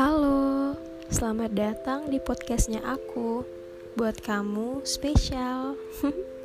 Halo, selamat datang di podcastnya aku. Buat kamu spesial.